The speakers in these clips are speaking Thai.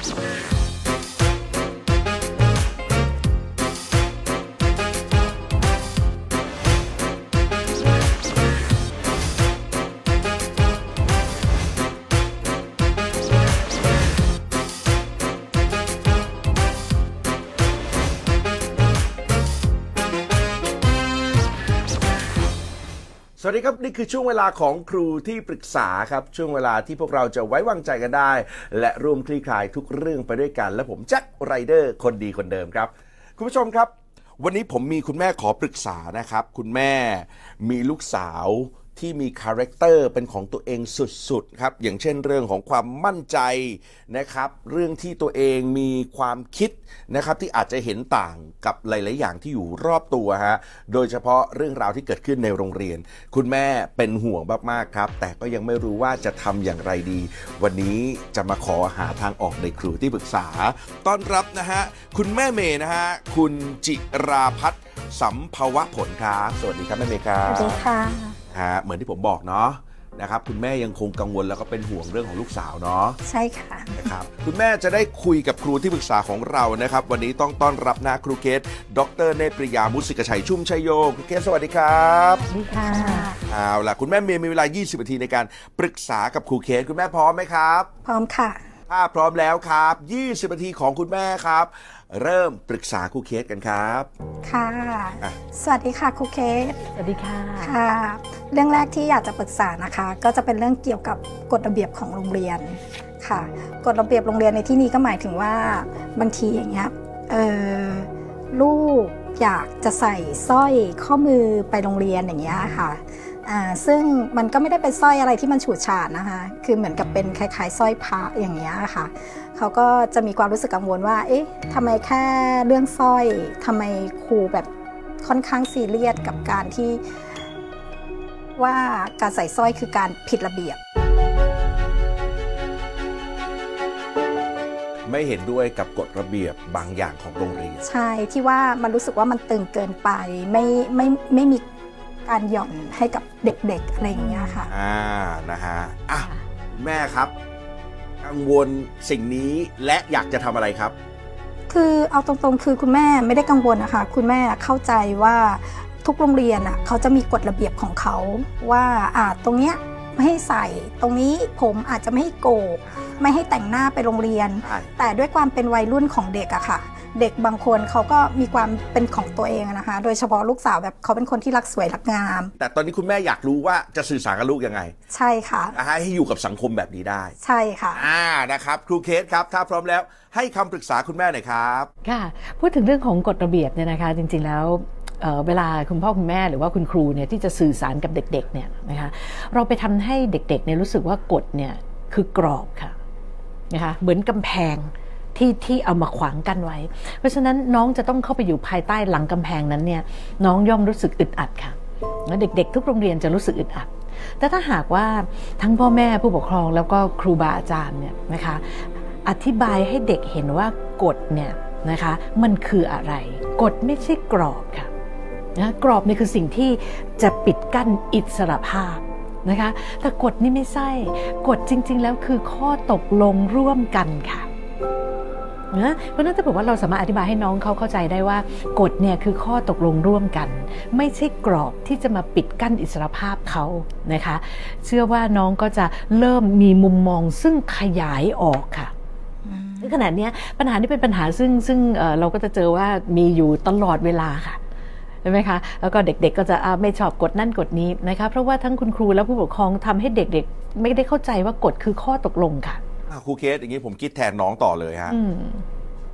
Thank you. วัสดีครับ นี่คือช่วงเวลาของครูที่ปรึกษาครับ ช่วงเวลาที่พวกเราจะไว้วางใจกันได้ และร่วมคลี่คลายทุกเรื่องไปด้วยกัน และผมแจ็คไรเดอร์คนดีคนเดิมครับ คุณผู้ชมครับ วันนี้ผมมีคุณแม่ขอปรึกษานะครับ คุณแม่มีลูกสาว ที่มี character เป็นของตัวเองสุดๆครับอย่างเช่นเรื่องของความมั่นใจนะครับเรื่องที่ตัวเองมีความคิดนะครับที่อาจจะเห็นต่างกับหลาย ๆ อย่างที่อยู่รอบตัวฮะโดยเฉพาะเรื่องราวที่เกิดขึ้นในโรงเรียน คุณแม่เป็นห่วงมากๆครับ แต่ก็ยังไม่รู้ว่าจะทำอย่างไรดี วันนี้จะมาขอหาทางออกในครูที่ปรึกษาต้อนรับนะฮะคุณแม่เมย์นะฮะคุณจิราพัฒน์สัมภวะผลครับสวัสดีครับแม่เมย์ครัสวัสดีค่ะ ฮะเหมือนที่ผมบอกเนาะนะครับคุณแม่ยังคงกังวลแล้วก็เป็นห่วงเรื่องของลูกสาวเนาะใช่ค่ะนะครับคุณแม่จะได้คุยกับครูที่ปรึกษาของเรานะครับ วันนี้ต้องต้อนรับนะครูเคสดรเนตรปริยามุสิกชัยชุ่มชัยโยครูเคสสวัสดีครับสวัสดีค่ะเอาล่ะคุณแม่เมย์มีเวลา 20นาทีในการปรึกษากับครูเคสคุณแม่พร้อมไหมครับ พร้อมค่ะ ถ้าพร้อมแล้วครับ 20นาทีของคุณแม่ครับ เริ่มปรึกษาครูเคสกันครับ ค่ะ อะ สวัสดีค่ะครูเคสสวัสดีค่ะ ค่ะ เรื่องแรกที่อยากจะปรึกษานะคะ ก็จะเป็นเรื่องเกี่ยวกับกฎระเบียบของโรงเรียนค่ะกฎระเบียบโรงเรียนในที่นี้ก็หมายถึงว่าบางทีอย่างเงี้ยเออลูกอยากจะใส่สร้อยข้อมือไปโรงเรียนอย่างเงี้ยค่ะ อ่าซึ่งมันก็ไม่ได้เป็นสร้อยอะไรที่มันฉูดฉาดนะคะ คือเหมือนกับเป็นคล้ายๆสร้อยพระอย่างเงี้ยค่ะ เขาก็จะมีความรู้สึกกังวลว่า เอ๊ะทำไมแค่เรื่องสร้อยทำไมครูแบบค่อนข้างซีเรียสกับการที่ว่าการใส่สร้อยคือการผิดระเบียบ ไม่เห็นด้วยกับกฎระเบียบบางอย่างของโรงเรียน ใช่ที่ว่ามันรู้สึกว่ามันตึงเกินไปไม่ไม่ไม่มี การหย่อนให้กับเด็กๆอะไรอย่างเงี้ยค่ะอ่านะฮะอะแม่ครับ กังวลสิ่งนี้และอยากจะทำอะไรครับ คือเอาตรงๆ คือคุณแม่ไม่ได้กังวลนะคะคุณแม่เข้าใจว่าทุกโรงเรียนอะเขาจะมีกฎระเบียบของเขาว่าอ่าตรงเนี้ยไม่ให้ใส่ตรงนี้ผมอาจจะไม่ให้โกกไม่ให้แต่งหน้าไปโรงเรียน ใช่ แต่ด้วยความเป็นวัยรุ่นของเด็กอะค่ะ เด็กบางคนเขาก็มีความเป็นของตัวเองอะนะคะ โดยเฉพาะลูกสาวแบบเขาเป็นคนที่รักสวยรักงาม แต่ตอนนี้คุณแม่อยากรู้ว่าจะสื่อสารกับลูกยังไง ใช่ค่ะนะฮะให้อยู่กับสังคมแบบนี้ได้ ใช่ค่ะอ่านะครับครูเคสครับ ถ้าพร้อมแล้วให้คำปรึกษาคุณแม่หน่อยครับค่ะ พูดถึงเรื่องของกฎระเบียบเนี่ยนะคะ จริง ๆแล้วเอ่อเวลาคุณพ่อคุณแม่หรือว่าคุณครูเนี่ยที่จะสื่อสารกับเด็กๆเนี่ยนะคะเราไปทำให้เด็กๆเนี่ยรู้สึกว่ากฎเนี่ยคือกรอบค่ะนะคะเหมือนกำแพง ที่ที่เอามาขวางกันไว้ เพราะฉะนั้นน้องจะต้องเข้าไปอยู่ภายใต้หลังกำแพงนั้นเนี่ยน้องย่อมรู้สึกอึดอัดค่ะแล้วเด็กๆ ทุกโรงเรียนจะรู้สึกอึดอัด แต่ถ้าหากว่าทั้งพ่อแม่ผู้ปกครองแล้วก็ครูบาอาจารย์เนี่ยนะคะอธิบายให้เด็กเห็นว่ากฎเนี่ยนะคะมันคืออะไร กฎไม่ใช่กรอบค่ะนะกรอบนี่คือสิ่งที่จะปิดกั้นอิสระภาพนะคะแต่กฎนี่ไม่ใช่กฎจริง ๆ แล้วคือข้อตกลงร่วมกันค่ะ นะเพราะนั้นถ้าบอกว่าเราสามารถอธิบายให้น้องเขาเข้าใจได้ว่ากฎเนี่ยคือข้อตกลงร่วมกัน ไม่ใช่กรอบที่จะมาปิดกั้นอิสรภาพเขานะคะ เชื่อว่าน้องก็จะเริ่มมีมุมมองซึ่งขยายออกค่ะในขณะนี้ปัญหานี้เป็นปัญหาซึ่งซึ่งเราก็จะเจอว่ามีอยู่ตลอดเวลาค่ะใช่ไหมคะ แล้วก็เด็กๆก็จะไม่ชอบกฎนั่นกฎนี้นะคะ เพราะว่าทั้งคุณครูและผู้ปกครองทำให้เด็กๆ ไม่ได้เข้าใจว่ากฎคือข้อตกลงค่ะ อะครูเคสอย่างนี้ผมคิดแทนน้องต่อเลยฮะอืม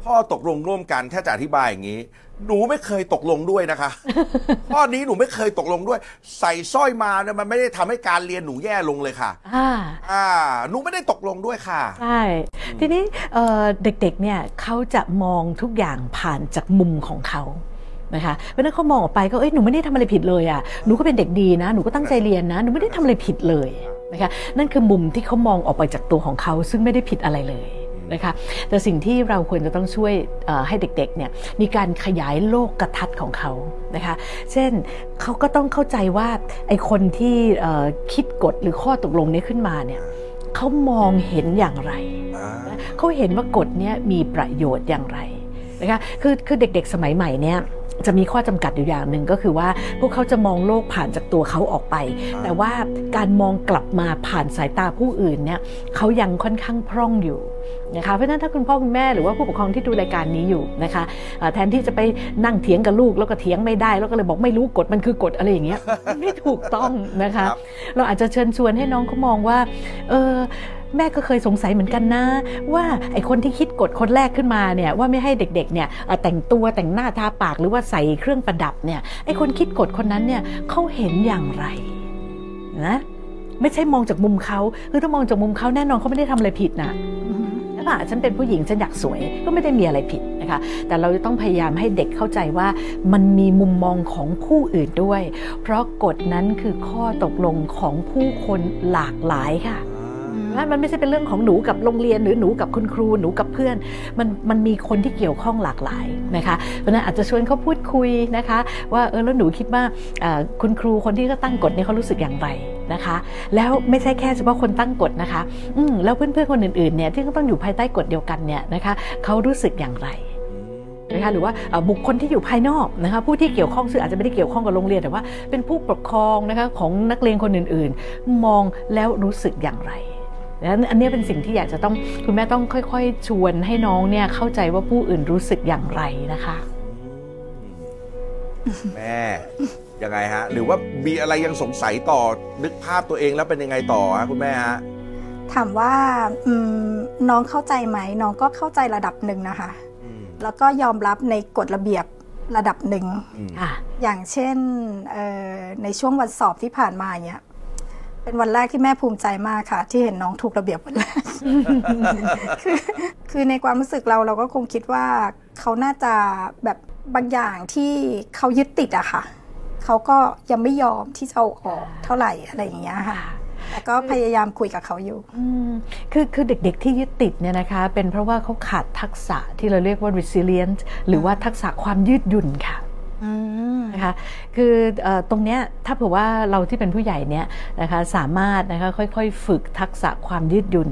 พ่อตกลงร่วมกันถ้าจะอธิบายอย่างนี้ หนูไม่เคยตกลงด้วยนะคะ ข้อนี้หนูไม่เคยตกลงด้วย ใส่สร้อยมาเนี่ยมันไม่ได้ทำให้การเรียนหนูแย่ลงเลยค่ะ อ่า อ่า หนูไม่ได้ตกลงด้วยค่ะ ใช่ ทีนี้เอ่อเด็กๆ เนี่ยเขาจะมองทุกอย่างผ่านจากมุมของเขานะคะ เพราะฉะนั้นเขามองออกไปก็เอ้ยหนูไม่ได้ทำอะไรผิดเลยอะ หนูก็เป็นเด็กดีนะ หนูก็ตั้งใจเรียนนะ หนูไม่ได้ทำอะไรผิดเลย นะคะนั่นคือมุมที่เขามองออกไปจากตัวของเขาซึ่งไม่ได้ผิดอะไรเลยนะคะแต่สิ่งที่เราควรจะต้องช่วยเอ่อให้เด็กๆเนี่ยมีการขยายโลกกระทัดของเขานะคะเช่นเขาก็ต้องเข้าใจว่าไอ้คนที่เอ่อคิดกฎหรือข้อตกลงนี้ขึ้นมาเนี่ยเขามองเห็นอย่างไรอ่าเขาเห็นว่ากฎเนี้ยมีประโยชน์อย่างไรนะคะคือคือเด็กๆสมัยใหม่เนี่ย จะมีข้อจำกัดอยู่อย่างหนึ่งก็คือว่าพวกเขาจะมองโลกผ่านจากตัวเขาออกไปอ่าแต่ว่าการมองกลับมาผ่านสายตาผู้อื่นเนี่ยเขายังค่อนข้างพร่องอยู่นะคะเพราะฉะนั้นถ้าคุณพ่อคุณแม่หรือว่าผู้ปกครองที่ดูรายการนี้อยู่นะคะเอ่อแทนที่จะไปนั่งเถียงกับลูกแล้วก็เถียงไม่ได้ แล้วก็เลยบอกไม่รู้กฎมันคือกฎอะไรอย่างเงี้ยมันไม่ถูกต้องนะคะครับเราอาจจะเชิญชวนให้น้องเขามองว่าเออ แม่ก็เคยสงสัยเหมือนกันนะ ว่าไอคนที่คิดกฎคนแรกขึ้นมาเนี่ยว่าไม่ให้เด็กๆเนี่ยแต่งตัวแต่งหน้าทาปากหรือว่าใส่เครื่องประดับเนี่ยไอคนคิดกฎคนนั้นเนี่ยเขาเห็นอย่างไรนะไม่ใช่มองจากมุมเขาคือถ้ามองจากมุมเขาแน่นอนเขาไม่ได้ทำอะไรผิดนะใช่ปะฉันเป็นผู้หญิงฉันอยากสวยก็ไม่ได้มีอะไรผิดนะคะ แต่เราจะต้องพยายามให้เด็กเข้าใจว่ามันมีมุมมองของผู้อื่นด้วย เพราะกฎนั้นคือข้อตกลงของผู้คนหลากหลายค่ะ นะมันไม่ใช่เป็นเรื่องของหนูกับโรงเรียนหรือหนูกับคุณครูหนูกับเพื่อน มันมันมีคนที่เกี่ยวข้องหลากหลายนะคะเพราะฉะนั้นอาจจะชวนเขาพูดคุยนะคะ ว่าเออแล้วหนูคิดว่าคุณครูคนที่เขาตั้งกฎเนี่ยเขารู้สึกอย่างไรนะคะ แล้วไม่ใช่แค่เฉพาะคนตั้งกฎนะคะอืแล้วเพื่อนๆคนอื่นๆเนี่ยที่ก็ต้องอยู่ภายใต้กฎเดียวกันเนี่ยนะคะเขารู้สึกอย่างไรนะคะหรือว่าบุคคลที่อยู่ภายนอกนะคะผู้ที่เกี่ยวข้องซึ่งอาจจะไม่ได้เกี่ยวข้องกับโรงเรียนแต่ว่าเป็นผู้ปกครองนะคะของนักเรียนคนอื่นๆ มองแล้วรู้สึกอย่างไร ดังนั้นอันนี้เป็นสิ่งที่อยากจะต้องคุณแม่ต้องค่อยๆ ชวนให้น้องเนี่ยเข้าใจว่าผู้อื่นรู้สึกอย่างไรนะคะแม่ยังไงฮะ หรือว่ามีอะไรยังสงสัยต่อนึกภาพตัวเองแล้วเป็นยังไงต่อฮะคุณแม่ฮะถามว่าอืมน้องเข้าใจไหมน้องก็เข้าใจระดับหนึ่งนะคะอืมแล้วก็ยอมรับในกฎระเบียบระดับหนึ่งอืมค่ะอย่างเช่นเอ่อในช่วงวันสอบที่ผ่านมาเนี่ย เป็นวันแรกที่แม่ภูมิใจมากค่ะ ที่เห็นน้องถูกระเบียบวันแรก คือคือในความรู้สึกเราเราก็คงคิดว่าเขาน่าจะแบบบางอย่างที่เขายึดติดอะค่ะ เขาก็ยังไม่ยอมที่จะเอาออกเท่าไหร่อะไรอย่างเงี้ยค่ะแต่ก็พยายามคุยกับเขาอยู่อืมคือคือเด็กๆที่ยึดติดเนี่ยนะคะ เป็นเพราะว่าเขาขาดทักษะที่เราเรียกว่า resilient หรือว่าทักษะความยืดหยุ่นค่ะอืมนะคะ คืออตรงเนี้ยถ้าเผื่อว่าเราที่เป็นผู้ใหญ่เนี่ยนะคะสามารถนะคะค่อยๆ ฝึกทักษะความยืดหยุ่น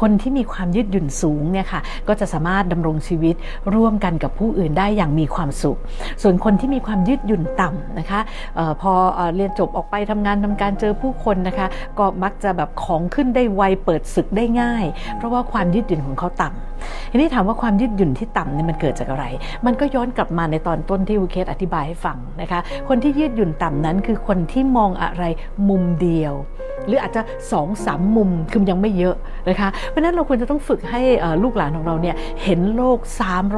คนที่มีความยืดหยุ่นสูงเนี่ยค่ะก็จะสามารถดำรงชีวิตร่วมกันกับผู้อื่นได้อย่างมีความสุข ส่วนคนที่มีความยืดหยุ่นต่ำนะคะออพอเออเรียนจบออกไปทำงานทำการเจอผู้คนนะคะ ก็มักจะแบบของขึ้นได้ไวเปิดศึกได้ง่าย เพราะว่าความยืดหยุ่นของเขาต่ำทีนี้ถามว่าความยืดหยุ่นที่ต่ำเนี่ยมันเกิดจากอะไร มันก็ย้อนกลับมาในตอนต้นที่วูเคสอธิบายให้ฟังนะคะ คนที่ยืดหยุ่นต่ำนั้น คือคนที่มองอะไรมุมเดียว หรืออาจจะสองสามมุมคือยังไม่เยอะนะคะ เพราะฉะนั้นเราควรจะต้องฝึกให้เอ่อลูกหลานของเราเนี่ยเห็นโลก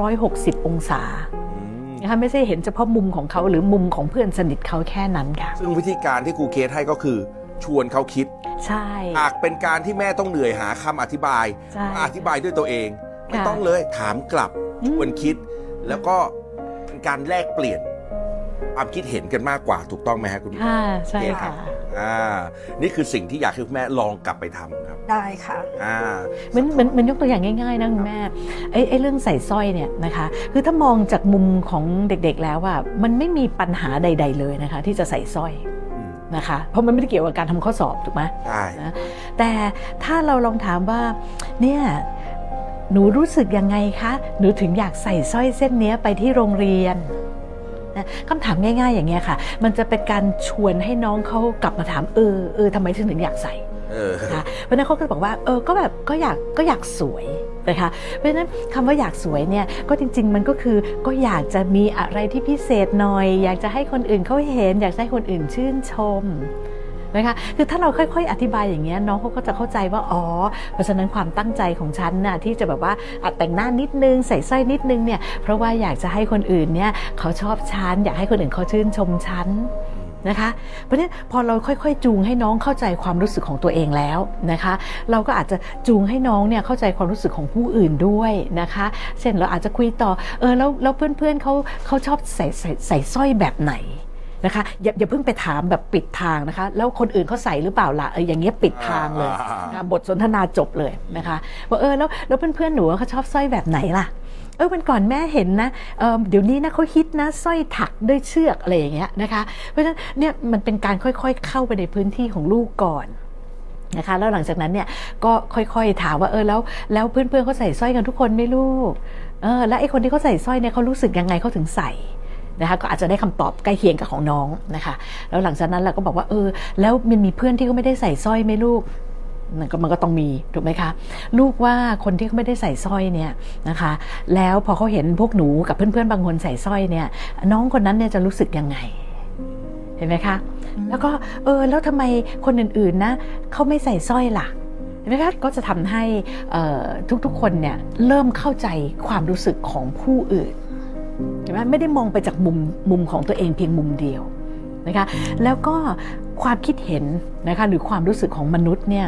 360 องศาอืมนะคะไม่ใช่เห็นเฉพาะมุมของเขาหรือมุมของเพื่อนสนิทเขาแค่นั้นค่ะ ซึ่งวิธีการที่ครูเคสให้ก็คือชวนเขาคิด ใช่อาจเป็นการที่แม่ต้องเหนื่อยหาคำอธิบายใช่อธิบายด้วยตัวเอง ไม่ค่ะต้องเลยถามกลับอืมชวนคิด แล้วก็เป็นการแลกเปลี่ยน ความคิดเห็นกันมากกว่าถูกต้องไหมฮะคุณค่ะใช่โอเคครัค่ะบอ่านี่คือสิ่งที่อยากให้คุณแม่ลองกลับไปทำครับได้ค่ะ อ่า เหมันเหมันเหมันยกตัวอย่างง่าย ๆนะคุณแม่ไอ้ไอ้เรื่องใส่สร้อยเนี่ยนะคะ คือถ้ามองจากมุมของเด็กๆแล้วว่ามันไม่มีปัญหาใด ๆ เลยนะคะ ที่จะใส่สร้อยอืม นะคะ เพราะมันไม่ได้เกี่ยวกับการทำข้อสอบถูกไหม ใช่นะ แต่ถ้าเราลองถามว่าเนี่ยหนูรู้สึกยังไงคะ หนูถึงอยากใส่สร้อยเส้นเนี้ยไปที่โรงเรียน นะคำถามง่าย ๆ อย่างเงี้ยค่ะ มันจะเป็นการชวนให้น้องเขากลับมาถามเออเออทำไมฉันถึงอยากใส่เออนะคะเพราะฉะนั้นเขาก็บอกว่าเออก็แบบก็อยากก็อยากสวยนะคะเพราะฉะนั้นคำว่าอยากสวยเนี่ยก็จริง ๆ มันก็คือก็อยากจะมีอะไรที่พิเศษหน่อย อยากจะให้คนอื่นเขาเห็น อยากจะให้คนอื่นชื่นชม นะคะคือถ้าเราค่อย ๆ อธิบายอย่างเงี้ยน้องเขาก็จะเข้าใจว่าอ๋อเพราะฉะนั้นความตั้งใจของฉันน่ะที่จะแบบว่าแต่งหน้านิดนึงใส่สร้อยนิดนึงเนี่ยเพราะว่าอยากจะให้คนอื่นเนี่ยเขาชอบฉันอยากให้คนอื่นเขาชื่นชมฉันนะคะเพราะฉะนั้นพอเราค่อยๆ จูงให้น้องเข้าใจความรู้สึกของตัวเองแล้วนะคะ เราก็อาจจะจูงให้น้องเนี่ยเข้าใจความรู้สึกของผู้อื่นด้วยนะคะ เช่นเราอาจจะคุยต่อเออแล้วแล้วเพื่อนๆเขาเขาชอบใส่ใส่ใส่สร้อยแบบไหน นะคะอย่าอย่าเพิ่งไปถามแบบปิดทางนะคะ แล้วคนอื่นเขาใส่หรือเปล่าล่ะเอออย่างเงี้ยปิดทางเลยอ่านะคะบทสนทนาจบเลยนะคะว่าเออแล้วแล้วเพื่อนๆหนูเขาชอบสร้อยแบบไหนล่ะเออวันก่อนแม่เห็นนะเออเดี๋ยวนี้นะเขาฮิตนะสร้อยถักด้วยเชือกอะไรอย่างเงี้ยนะคะ เพราะฉะนั้นเนี่ยมันเป็นการค่อยๆเข้าไปในพื้นที่ของลูกก่อนนะคะแล้วหลังจากนั้นเนี่ยก็ค่อยๆถามว่าเออแล้วแล้วเพื่อนๆเขาใส่สร้อยกันทุกคนไหม่ลูกเออแล้วไอ้คนที่เขาใส่สร้อยเนี่ยเขารู้สึกยังไงเขาถึงใส่ นะคะก็อาจจะได้คำตอบใกล้เคียงกับของน้องนะคะแล้วหลังจากนั้นเราก็บอกว่าเออ แล้วมันมีเพื่อนที่เขาไม่ได้ใส่สร้อยไหมลูกมันก็มันก็ต้องมีถูกไหมคะ ลูกว่าคนที่เขาไม่ได้ใส่สร้อยเนี่ยนะคะ แล้วพอเขาเห็นพวกหนูกับเพื่อนๆบางคนใส่สร้อยเนี่ย น้องคนนั้นเนี่ยจะรู้สึกยังไง เห็นไหมคะ แล้วก็เออแล้วทำไมคนอื่นๆนะเขาไม่ใส่สร้อยล่ะเห็นไหมคะก็จะทำให้ทุกๆคนเนี่ยเริ่มเข้าใจความรู้สึกของผู้อื่น เห็นไหมไม่ได้มองไปจากมุมมุมของตัวเองเพียงมุมเดียวนะคะแล้วก็ความคิดเห็นนะคะหรือความรู้สึกของมนุษย์เนี่ย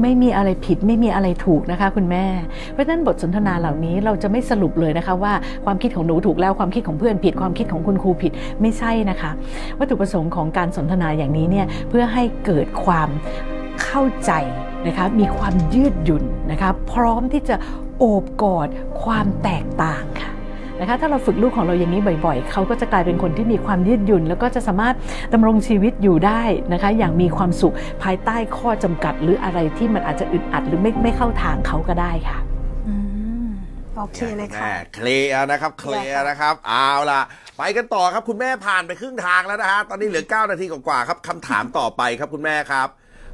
ไม่มีอะไรผิดไม่มีอะไรถูกนะคะคุณแม่ เพราะฉะนั้นบทสนทนาเหล่านี้เราจะไม่สรุปเลยนะคะว่าความคิดของหนูถูกแล้วความคิดของเพื่อนผิด ความคิดของคุณครูผิดไม่ใช่นะคะ วัตถุประสงค์ของการสนทนาอย่างนี้เนี่ยเพื่อให้เกิดความเข้าใจนะคะมีความยืดหยุ่นนะคะพร้อมที่จะโอบกอดความแตกต่างค่ะ นะคะถ้าเราฝึกลูกของเราอย่างนี้บ่อยๆ เขาก็จะกลายเป็นคนที่มีความยืดหยุ่น แล้วก็จะสามารถดำรงชีวิตอยู่ได้นะคะอย่างมีความสุขภายใต้ข้อจำกัด หรืออะไรที่มันอาจจะอึดอัดหรือไม่ไม่เข้าทางเขาก็ได้ค่ะโอเคเลยค่ะเคลียร์นะครับ เคลียร์นะครับ เอาล่ะ ไปกันต่อครับคุณแม่ผ่านไปครึ่งทางแล้วนะฮะ ตอนนี้เหลือ 9 นาทีกว่าๆครับคำถามต่อไปครับคุณแม่ครับ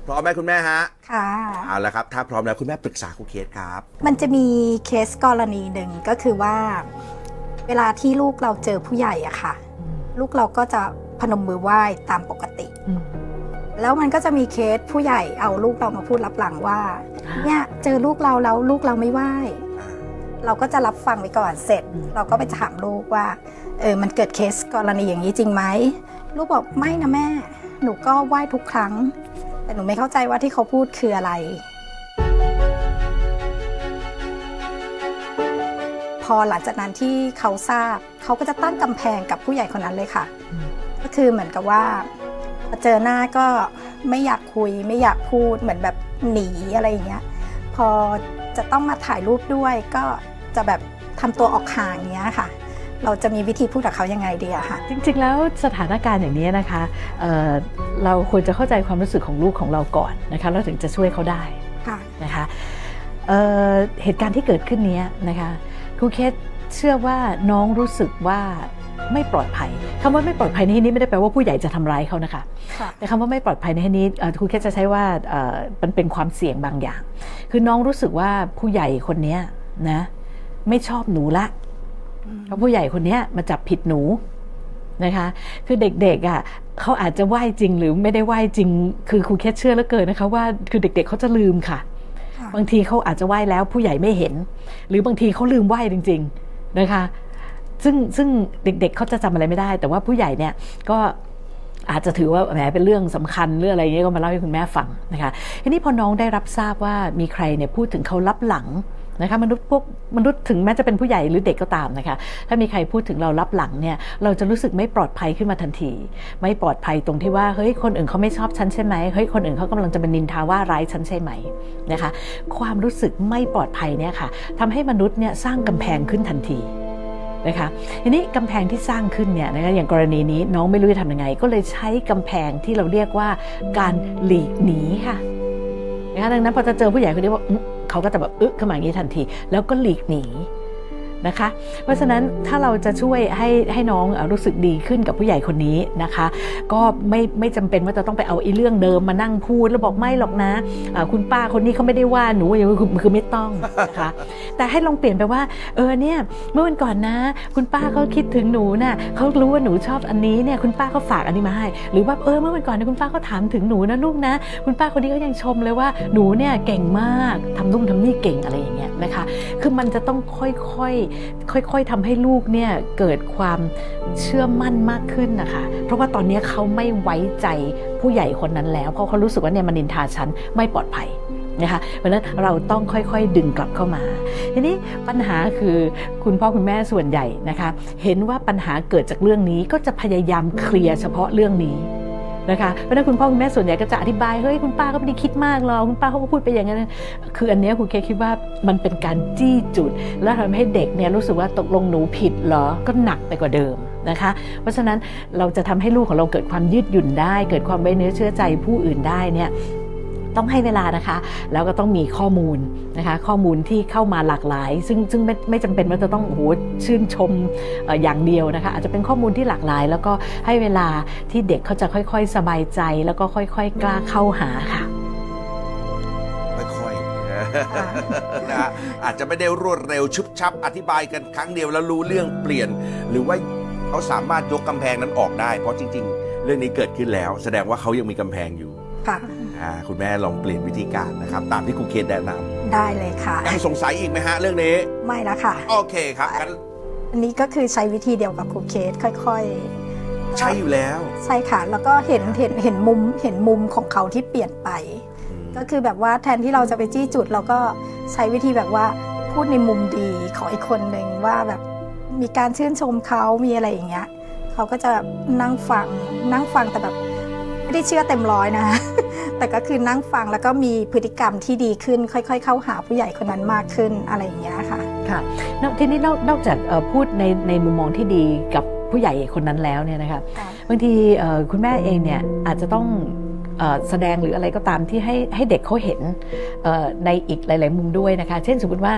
พร้อมไหมคุณแม่ฮะ ค่ะ เอาละครับ ถ้าพร้อมแล้วคุณแม่ปรึกษาครูเคสครับ มันจะมีเคสกรณีหนึ่งก็คือว่า เวลาที่ลูกเราเจอผู้ใหญ่อะค่ะ ลูกเราก็จะพนมมือไหว้ตามปกติ แล้วมันก็จะมีเคสผู้ใหญ่เอาลูกเรามาพูดรับหลังว่า เนี่ยเจอลูกเราแล้วลูกเราไม่ไหว้ เราก็จะรับฟังไปก่อนเสร็จ เราก็ไปถามลูกว่าเออมันเกิดเคสกรณีอย่างนี้จริงไหมลูกบอกไม่นะแม่ หนูก็ไหว้ทุกครั้ง แต่หนูไม่เข้าใจว่าที่เขาพูดคืออะไร อหลังจากนั้นที่เขาทราบเขาก็จะตั้งกำแพงกับผู้ใหญ่คนนั้นเลยค่ะ ก็คือเหมือนกับว่าพอเจอหน้าก็ไม่อยากคุยไม่อยากพูดเหมือนแบบหนีอะไรอย่างเงี้ยพอจะต้องมาถ่ายรูปด้วยก็จะแบบทำตัวออกห่างอย่างเงี้ยค่ะ เราจะมีวิธีพูดกับเขายังไงดีอะค่ะ จริงๆแล้วสถานการณ์อย่างนี้นะคะเเราควรจะเข้าใจความรู้สึกของลูกของเราก่อนนะคะแล้วถึงจะช่วยเขาได้ค่ะนะคะเเหตุการณ์ที่เกิดขึ้นนี้นะคะ ครูเคสเชื่อว่าน้องรู้สึกว่าไม่ปลอดภัยคำว่าไม่ปลอดภัยในที่นี้ไม่ได้แปลว่าผู้ใหญ่จะทำร้ายเขานะคะ แต่คำว่าไม่ปลอดภัยในที่นี้ครูแค่จะใช้ว่ามันเป็นความเสี่ยงบางอย่าง คือน้องรู้สึกว่าผู้ใหญ่คนนี้นะ ไม่ชอบหนูละเพราะผู้ใหญ่คนนี้มาจับผิดหนูนะคะ คือเด็กๆอะเขาอาจจะไหว้จริงหรือไม่ได้ไหว้จริง คือครูแค่เชื่อแล้วเกินนะคะว่าคือเด็ก ๆเขาจะลืมค่ะ บางทีเขาอาจจะไหว้แล้วผู้ใหญ่ไม่เห็น หรือบางทีเขาลืมไหว้จริง ๆนะคะ ซึ่งซึ่งเด็กๆเขาจะจำอะไรไม่ได้ แต่ว่าผู้ใหญ่เนี่ยก็อาจจะถือว่าแหมเป็นเรื่องสำคัญเรื่องอะไรเงี้ยก็มาเล่าให้คุณแม่ฟังนะคะทีนี้พอน้องได้รับทราบว่ามีใครเนี่ยพูดถึงเขารับหลัง นะคะมนุษย์พวกมนุษย์ถึงแม้จะเป็นผู้ใหญ่หรือเด็กก็ตามนะคะ ถ้ามีใครพูดถึงเรารับหลังเนี่ยเราจะรู้สึกไม่ปลอดภัยขึ้นมาทันที ไม่ปลอดภัยตรงที่ว่าเฮ้ยคนอื่นเขาไม่ชอบฉันใช่ไหมเฮ้ยคนอื่นเขากำลังจะเป็นนินทาว่าร้ายฉันใช่ไหมนะคะ ความรู้สึกไม่ปลอดภัยเนี่ยค่ะทำให้มนุษย์เนี่ยสร้างกำแพงขึ้นทันทีนะคะทีนี้กำแพงที่สร้างขึ้นเนี่ยนะคะอย่างกรณีนี้น้องไม่รู้จะทำยังไง ก็เลยใช้กำแพงที่เราเรียกว่าการหลีกหนีค่ะ นะคะดังนั้นพอจะเจอผู้ใหญ่คนนี้ว่าเขาก็จะแบบอึะขึ้นมาอย่างนี้ทันที แล้วก็หลีกหนี นะคะ เพราะฉะนั้นถ้าเราจะช่วยให้ให้น้องรู้สึกดีขึ้นกับผู้ใหญ่คนนี้นะคะ ก็ไม่ไม่จำเป็นว่าจะต้องไปเอาไอ้เรื่องเดิมมานั่งพูดแล้วบอกไม่หรอกนะะคุณป้าคนนี้เขาไม่ได้ว่าหนูคือคือไม่ต้องนะคะ แต่ให้ลองเปลี่ยนไปว่า เออเนี่ยเมื่อวันก่อนนะ คุณป้าเขาคิดถึงหนูนะ่ะเขารู้ว่าหนูชอบอันนี้เนี่ยคุณป้าเขาฝากอันนี้มาให้ หรือว่าเออเมื่อวันก่อนนี่ยคุณป้าเขาถามถึงหนูนะลูกนะ คุณป้าคนนี้เขายังชมเลยว่าหนูเนี่ยเก่งมากทำนุ่มทำนี่เก่งอะไรอย่างเงี้ยนะคะ คือมันจะต้องค่อยๆค่อยๆทำให้ลูกเนี่ยเกิดความเชื่อมั่นมากขึ้นนะคะ เพราะว่าตอนนี้เขาไม่ไว้ใจผู้ใหญ่คนนั้นแล้ว เพราะเขารู้สึกว่าเนี่ยมันนินทาฉันไม่ปลอดภัยนะคะเพราะฉะนั้นเราต้องค่อยๆดึงกลับเข้ามา ทีนี้ปัญหาคือคุณพ่อคุณแม่ส่วนใหญ่นะคะ เห็นว่าปัญหาเกิดจากเรื่องนี้ก็จะพยายามเคลียร์เฉพาะเรื่องนี้ นะคะเพราะนั้นคุณพ่อคุณแม่ส่วนใหญ่ก็จะอธิบายเฮ้ยคุณป้าก็ไม่ได้คิดมากหรอกคุณป้าเขาก็พูดไปอย่างนั้นคืออันนี้คุณเคคิดว่ามันเป็นการจี้จุด แล้วทำให้เด็กเนี่ยรู้สึกว่าตกลงหนูผิดเหรอก็หนักไปกว่าเดิมนะคะ เพราะฉะนั้นเราจะทำให้ลูกของเราเกิดความยืดหยุ่นได้ เกิดความไว้เนื้อเชื่อใจผู้อื่นได้เนี่ย ต้องให้เวลานะคะ แล้วก็ต้องมีข้อมูลนะคะข้อมูลที่เข้ามาหลากหลาย ซึ่งซึ่งไม่ไม่จำเป็นว่าจะต้องโอ้โหชื่นชมเอ่ออย่างเดียวนะคะอาจจะเป็นข้อมูลที่หลากหลาย แล้วก็ให้เวลาที่เด็กเขาจะค่อย ๆ สบายใจ แล้วก็ค่อย ๆ กล้าเข้าหาค่ะค่อยๆนะฮะอาจจะไม่ได้รวดเร็วชุบชับ อธิบายกันครั้งเดียวแล้วรู้เรื่องเปลี่ยน หรือว่าเขาสามารถยกกำแพงนั้นออกได้ เพราะจริง ๆ เรื่องนี้เกิดขึ้นแล้ว แสดงว่าเขายังมีกำแพงอยู่ค่ะอ่า คุณแม่ลองเปลี่ยนวิธีการนะครับ ตามที่ครูเคนแนะนได้เลยค่ะำยังสงสัยอีกไหมฮะเรื่องนี้ ไม่ละค่ะ โอเคครับงั้นอันนี้ก็คือใช้วิธีเดียวกับครูเคสค่อยๆ ใช้อยู่แล้ว ใช่ค่ะแล้วก็เห็นเห็นเห็นมุมเห็นมุมของเขาที่เปลี่ยนไปอืมก็คือแบบว่าแทนที่เราจะไปจี้จุด เราก็ใช้วิธีแบบว่าพูดในมุมดีของอีกคนหนึ่งว่าแบบมีการชื่นชมเขามีอะไรอย่างเงี้ยเขาก็จะนั่งฟังนั่งฟังแต่แบบ ไม่ได้เชื่อเต็มร้อยนะ แต่ก็คือนั่งฟังแล้วก็มีพฤติกรรมที่ดีขึ้น ค่อย ๆ เข้าหาผู้ใหญ่คนนั้นมากขึ้นอะไรอย่างเงี้ยค่ะ ค่ะนอกทีนี้นอกนอกจากเอ่อพูดในในมุมมองที่ดีกับผู้ใหญ่คนนั้นแล้วเนี่ยนะคะบางทีเอ่อคุณแม่เองเนี่ยอาจจะต้องเอ่อแสดงหรืออะไรก็ตามที่ให้ให้เด็กเขาเห็นเอ่อในอีกหลาย ๆ มุมด้วยนะคะ เช่นสมมติว่า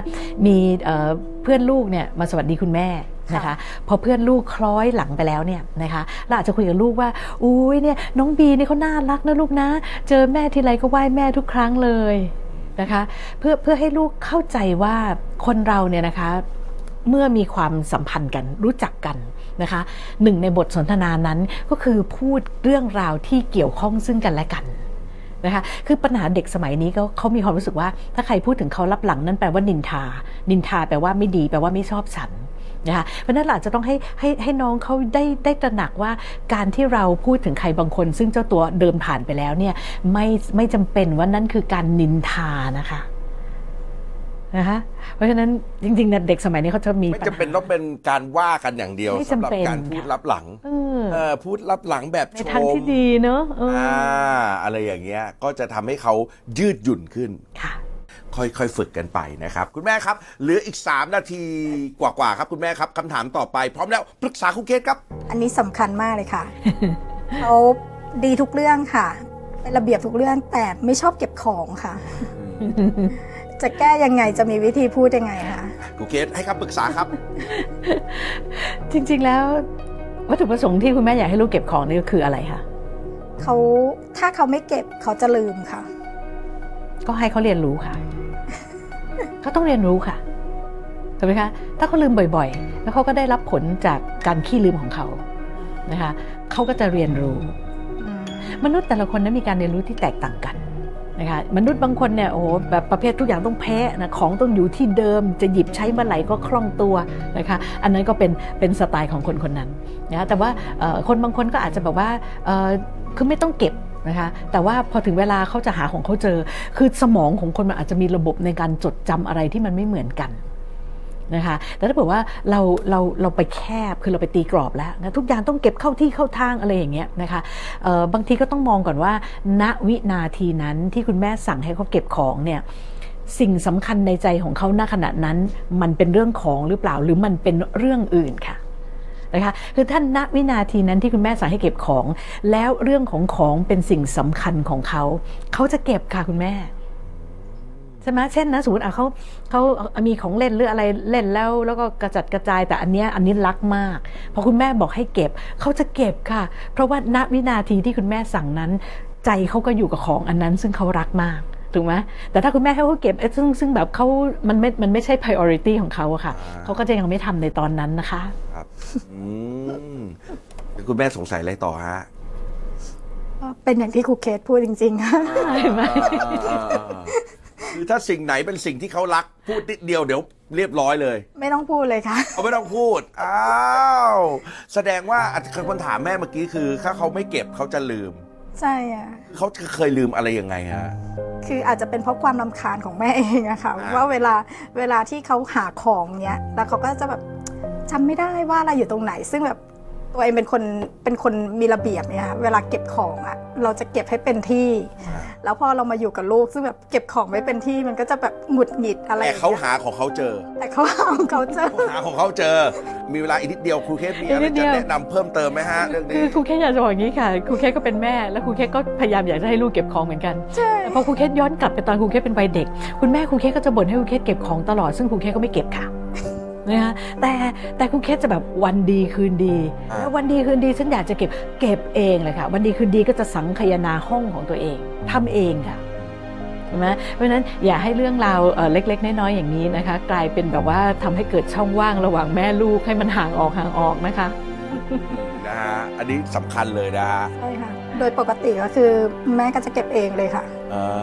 มีเอ่อเพื่อนลูกเนี่ยมาสวัสดีคุณแม่ นะคะพอเพื่อนลูกคล้อยหลังไปแล้วเนี่ยนะคะเราอาจจะคุยกับลูกว่าอุ้ยเนี่ยน้องบีเนี่ยเขาน่ารักนะลูกนะ เจอแม่ทีไรก็ไหว้แม่ทุกครั้งเลยนะคะเพื่อเพื่อให้ลูกเข้าใจว่าคนเราเนี่ยนะคะเมื่อมีความสัมพันธ์กันรู้จักกันนะคะหนึ่งในบทสนทนานั้นก็คือพูดเรื่องราวที่เกี่ยวข้องซึ่งกันและกันนะคะคือปัญหาเด็กสมัยนี้ก็เขามีความรู้สึกว่า ถ้าใครพูดถึงเขารับหลังนั่นแปลว่านินทา นินทาแปลว่าไม่ดีแปลว่าไม่ชอบฉัน นะคะเพราะฉะนั้นเราอาจจะต้องให้ให้ให้น้องเขาได้ได้ตระหนักว่าการที่เราพูดถึงใครบางคน ซึ่งเจ้าตัวเดินผ่านไปแล้วเนี่ยไม่ไม่จำเป็นว่านั่นคือการนินทานะคะนะคะเพราะฉะนั้นจริงๆเนี่ยเด็กสมัยนี้เขาจะมีไม่จำเป็นต้องเป็นการว่ากันอย่างเดียวไม่สำหรับจำเป็นการพูดรับหลังเออเออพูดรับหลังแบบในชมทางที่ดีเนอะเออออ่าอะไรอย่างเงี้ยก็จะทำให้เขายืดหยุ่นขึ้นค่ะ ค่อยๆ ฝึกกันไปนะครับ คุณแม่ครับ เหลืออีก 3 นาทีกว่าๆครับคุณแม่ครับคำถามต่อไป พร้อมแล้วปรึกษาครูเคสครับ อันนี้สำคัญมากเลยค่ะเขาดีทุกเรื่องค่ะ เป็นระเบียบทุกเรื่องแต่ไม่ชอบเก็บของค่ะ จะแก้ยังไงจะมีวิธีพูดยังไงคะครูเคสให้คำปรึกษาครับ จริงๆแล้ววัตถุประสงค์ที่คุณแม่อยากให้ลูกเก็บของนี่ก็คืออะไรคะเขาถ้าเขาไม่เก็บเขาจะลืมค่ะ ก็ให้เขาเรียนรู้ค่ะ เขาต้องเรียนรู้ค่ะถูกไหมคะถ้าเขาลืมบ่อยๆ แล้วเขาก็ได้รับผลจากการขี้ลืมของเขานะคะเขาก็จะเรียนรู้ มนุษย์แต่ละคนนั้นมีการเรียนรู้ที่แตกต่างกันนะคะมนุษย์บางคนเนี่ยโอ้โหแบบประเภททุกอย่างต้องแพ้นะของต้องอยู่ที่เดิมจะหยิบใช้เมื่อไหร่ก็คล่องตัวนะคะอันนั้นก็เป็นเป็นสไตล์ของคนคนนั้นนะแต่ว่าเอ่อคนบางคนก็อาจจะแบบว่าเอ่อคือไม่ต้องเก็บ นะคะแต่ว่าพอถึงเวลาเขาจะหาของเขาเจอ คือสมองของคนมันอาจจะมีระบบในการจดจำอะไรที่มันไม่เหมือนกันนะคะแต่ถ้าเกิดว่าเราเราเราไปแคบคือเราไปตีกรอบแล้วนะทุกอย่างต้องเก็บเข้าที่เข้าทางอะไรอย่างเงี้ยนะคะบางทีก็ต้องมองก่อนว่า ณวินาทีนั้นที่คุณแม่สั่งให้เขาเก็บของเนี่ยสิ่งสำคัญในใจของเขาณขณะนั้น มันเป็นเรื่องของหรือเปล่าหรือมันเป็นเรื่องอื่นค่ะ นะคะคือท่านณวินาทีนั้นที่คุณแม่สั่งให้เก็บของ แล้วเรื่องของของเป็นสิ่งสำคัญของเขาเขาจะเก็บค่ะคุณแม่ใช่ไหมเช่นนะสมมติอะเขาเขามีของเล่นหรืออะไรเล่นแล้ว แล้วก็กระจัดกระจายแต่อันเนี้ยอันนี้รักมากพอคุณแม่บอกให้เก็บเขาจะเก็บค่ะ เพราะว่าณวินาทีที่คุณแม่สั่งนั้น ใจเขาก็อยู่กับของอันนั้นซึ่งเขารักมาก ถูกไหมแต่ถ้าคุณแม่ให้เขาเก็บเอ๊ะซึ่งซึ่งแบบเขามันไม่มันไม่ใช่ priority ของเขาอะค่ะอ่าเขาก็จะยังไม่ทำในตอนนั้นนะคะครับอืมคุณแม่สงสัยอะไรต่อฮะเป็นอย่างที่ครูเคสพูดจริงๆค่ะเห็นไหมอ่าคือถ้าสิ่งไหนเป็นสิ่งที่เขารักพูดนิดเดียวเดี๋ยวเรียบร้อยเลย ไม่ต้องพูดเลยค่ะเขาไม่ต้องพูดอ้าวแสดงว่าอาจจะคนถามแม่เมื่อกี้คือ ถ้าเขาไม่เก็บเขาจะลืม ใช่อะ เขาเคยลืมอะไรยังไงฮะ คืออาจจะเป็นเพราะความลำคาญของแม่เองอะค่ะอ่า ว่าเวลาเวลาที่เขาหาของเนี้ยแล้วเขาก็จะแบบจำไม่ได้ว่าอะไรอยู่ตรงไหน ซึ่งแบบ ตัวเองเป็นคนเป็นคนมีระเบียบเนี่ยค่ะเวลาเก็บของอะเราจะเก็บให้เป็นที่ แล้วพอเรามาอยู่กับลูกซึ่งแบบเก็บของไม่เป็นที่มันก็จะแบบหงุดหงิดอะไรอย่างเงี้ยแต่เขาหาของเขาเจอ แต่เขาหาของเขาเจอเขาหาของเขาเจอ มีเวลาอีกนิดเดียวครูเคสมีอีกอะไรนิดเดีจะยวแนะนำเพิ่มเติมไหมฮะเรื่องคืนี้คือครูเคสอยากจะบอกอย่างนี้ค่ะครูเคสก็เป็นแม่แล้วครูเคสก็พยายามอยากจะให้ลูกเก็บของเหมือนกันใช่แต่พอครูเคสย้อนกลับไปตอนครูเคสเป็นวัยเด็ก คุณแม่ครูเคสก็จะบ่นให้ครูเคสเก็บของตลอดซึ่งครูเคสก็ไม่เก็บค่ะ นะคะแต่แต่ครูเคสจะแบบวันดีคืนดีอ่าแล้ววันดีคืนดีฉันอยากจะเก็บเก็บเองเลยค่ะ วันดีคืนดีก็จะสังคายนาห้องของตัวเองทำเองค่ะเห็นไหมเพราะฉะนั้นอย่าให้เรื่องราวเอ่อเล็ก ๆ น้อยๆอย่างนี้นะคะ กลายเป็นแบบว่าทำให้เกิดช่องว่างระหว่างแม่ลูกให้มันห่างออกห่างออกนะคะนะฮะอันนี้สำคัญเลยนะฮะใช่ค่ะโดยปกติก็คือแม่ก็จะเก็บเองเลยค่ะเออ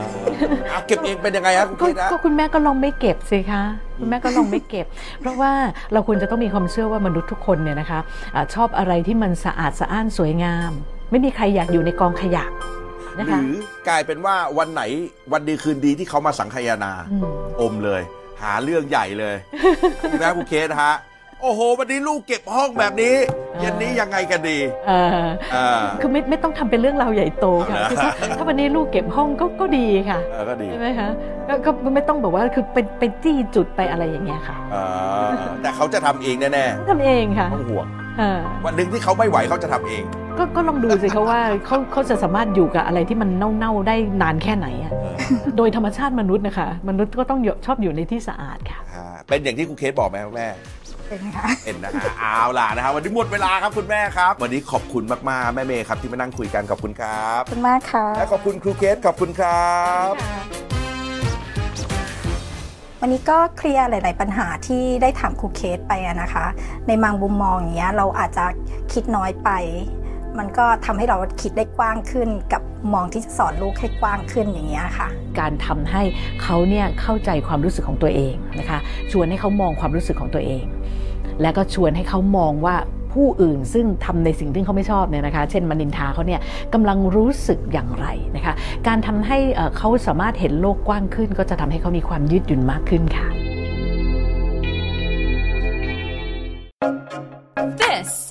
เอาเก็บเองเป็นยังไงฮะครูก็เคสฮะก็คุณแม่ก็ลองไม่เก็บสิคะคุณแม่ก็ลองไม่เก็บ เพราะว่าเราควรจะต้องมีความเชื่อว่ามนุษย์ทุกคนเนี่ยนะคะอะชอบอะไรที่มันสะอาดสะอ้านสวยงาม ไม่มีใครอยากอยู่ในกองขยะนะหคะรือกลายเป็นว่าวันไหนวันดีคืนดีที่เขามาสังคายนา ม อมเลย หาเรื่องใหญ่เลยนะครูเคสฮะ โอ้โห วันนี้ลูกเก็บห้องแบบนี้เย็นนี้ยังไงกันดีเอออ่าคือไม่ไม่ต้องทำเป็นเรื่องราวใหญ่โตค่ะเอาเหรอคือถ้าถ้าวันนี้ลูกเก็บห้องก็ก็ดีค่ะเออก็ดีใช่ไหมคะก็ก็ไม่ต้องแบบว่าคือเป็นเป็นจี้จุดไปอะไรอย่างเงี้ยค่ะอ่าแต่เขาจะทำเองแน่ทำเองค่ะๆต้องห่วงเออวันหนึ่งที่เขาไม่ไหวเขาจะทำเอง ก็ก็ลองดูสิคะว่าเขาเขาจะสามารถอยู่กับอะไรที่มันเน่าๆได้นานแค่ไหนอะโดยธรรมชาติมนุษย์นะคะ มนุษย์ก็ต้องชอบอยู่ในที่สะอาดค่ะอ่าเป็นอย่างที่ครูเคสบอกไหมครับแม่ เป็นค่ะเห็นนะฮะเอาล่ะนะฮะวันนี้หมดเวลาครับคุณแม่ครับ วันนี้ขอบคุณมากๆแม่เมย์ครับที่มานั่งคุยกันขอบคุณครับขอบคุณมากค่ะและขอบคุณครูเคสขอบคุณครับ วันนี้ก็เคลียร์หลาย ๆ ปัญหาที่ได้ถามครูเคสไปอะนะคะ ในบางมุมมองอย่างเงี้ยเราอาจจะคิดน้อยไป มันก็ทำให้เราคิดได้กว้างขึ้น กับมองที่จะสอนลูกให้กว้างขึ้นอย่างเงี้ยค่ะ การทำให้เขาเนี่ยเข้าใจความรู้สึกของตัวเองนะคะชวนให้เขามองความรู้สึกของตัวเอง และก็ชวนให้เขามองว่าผู้อื่นซึ่งทำในสิ่งที่เขาไม่ชอบเนี่ยนะคะ เช่นมานินทาเขาเนี่ยกำลังรู้สึกอย่างไรนะคะ การทำให้เอ่อเขาสามารถเห็นโลกกว้างขึ้น ก็จะทำให้เขามีความยืดหยุ่นมากขึ้นค่ะ